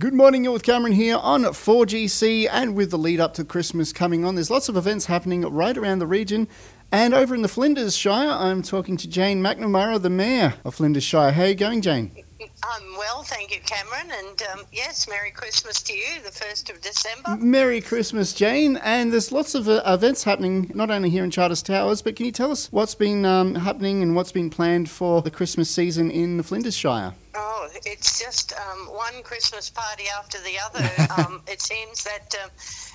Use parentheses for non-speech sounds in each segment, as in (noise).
Good morning, you're with Cameron here on 4GC, and with the lead up to Christmas coming on, there's lots of events happening right around the region. And over in the Flinders Shire, I'm talking to Jane McNamara, the Mayor of Flinders Shire. How are you going, Jane? I'm well, thank you, Cameron. And um, yes, Merry Christmas to you, the 1st of December. Merry Christmas, Jane. And there's lots of uh, events happening, not only here in Charters Towers, but can you tell us what's been um, happening and what's been planned for the Christmas season in the Flinders Shire? It's just um, one Christmas party after the other. (laughs) um, it seems that um,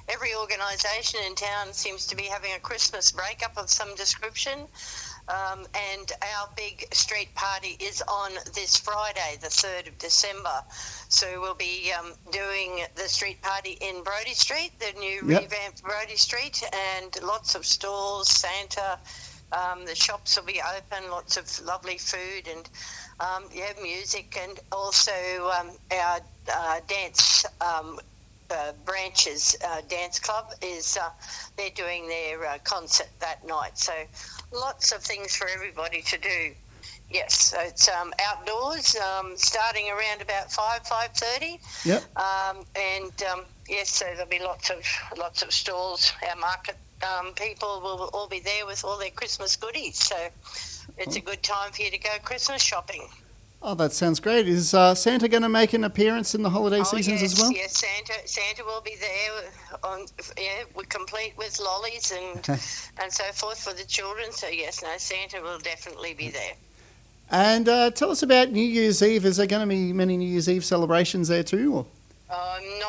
every organisation in town seems to be having a Christmas breakup of some description. Um, and our big street party is on this Friday, the 3rd of December. So we'll be um, doing the street party in Brodie Street, the new Yep. revamped Brodie Street, and lots of stalls, Santa. Um, the shops will be open, lots of lovely food and um, yeah, music, and also um, our uh, dance um, uh, branches uh, dance club is uh, they're doing their uh, concert that night. So lots of things for everybody to do. Yes, so it's um, outdoors, um, starting around about five five thirty. Yep. Um, and um, yes, so there'll be lots of lots of stalls. Our market um, people will all be there with all their Christmas goodies. So it's a good time for you to go Christmas shopping. Oh, that sounds great. Is uh, Santa going to make an appearance in the holiday Oh, seasons yes, as well? Yes, Santa Santa will be there. On yeah, we're complete with lollies and (laughs) and so forth for the children. So yes, no, Santa will definitely be there. And uh, tell us about New Year's Eve. Is there going to be many New Year's Eve celebrations there too? Or?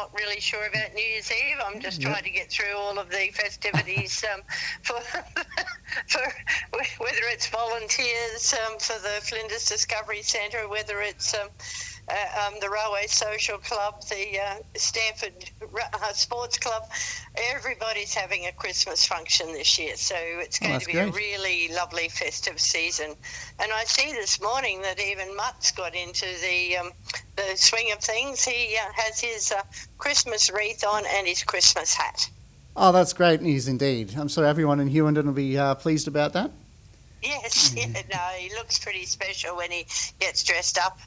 Not really sure about New Year's Eve. I'm just Yeah. trying to get through all of the festivities um, (laughs) for, for whether it's volunteers um, for the Flinders Discovery Centre, whether it's um, uh, um, the Railway Social Club, the uh, Stanford uh, Sports Club. Everybody's having a Christmas function this year, so it's Oh, going that's to be a really lovely festive season. And I see this morning that even Mutt's got into the um, the swing of things. He uh, has his uh, Christmas wreath on and his Christmas hat. Oh, that's great news indeed. I'm sure everyone in Hughenden will be uh, pleased about that. Yes, (laughs) yeah, no, he looks pretty special when he gets dressed up.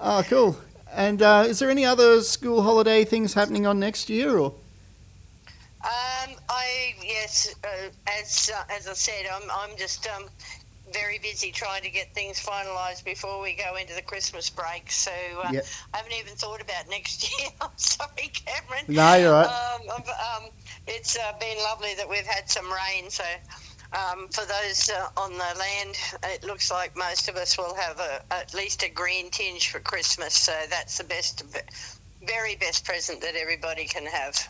Oh, cool. And uh, is there any other school holiday things happening on next year? Or Um, I yes, uh, as uh, as I said, I'm I'm just um, very busy trying to get things finalised before we go into the Christmas break. So uh, Yep. I haven't even thought about next (laughs) year. I'm sorry, Cameron. No, you're right. Um, um, um, it's uh, been lovely that we've had some rain. So um, for those uh, on the land, it looks like most of us will have a, at least a green tinge for Christmas. So that's the best, very best present that everybody can have.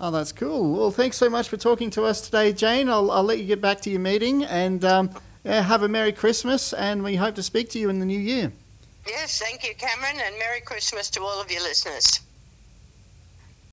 Oh, that's cool. Well, thanks so much for talking to us today, Jane. I'll, I'll let you get back to your meeting and yeah, have a Merry Christmas, and we hope to speak to you in the new year. Yes, thank you, Cameron, and Merry Christmas to all of your listeners.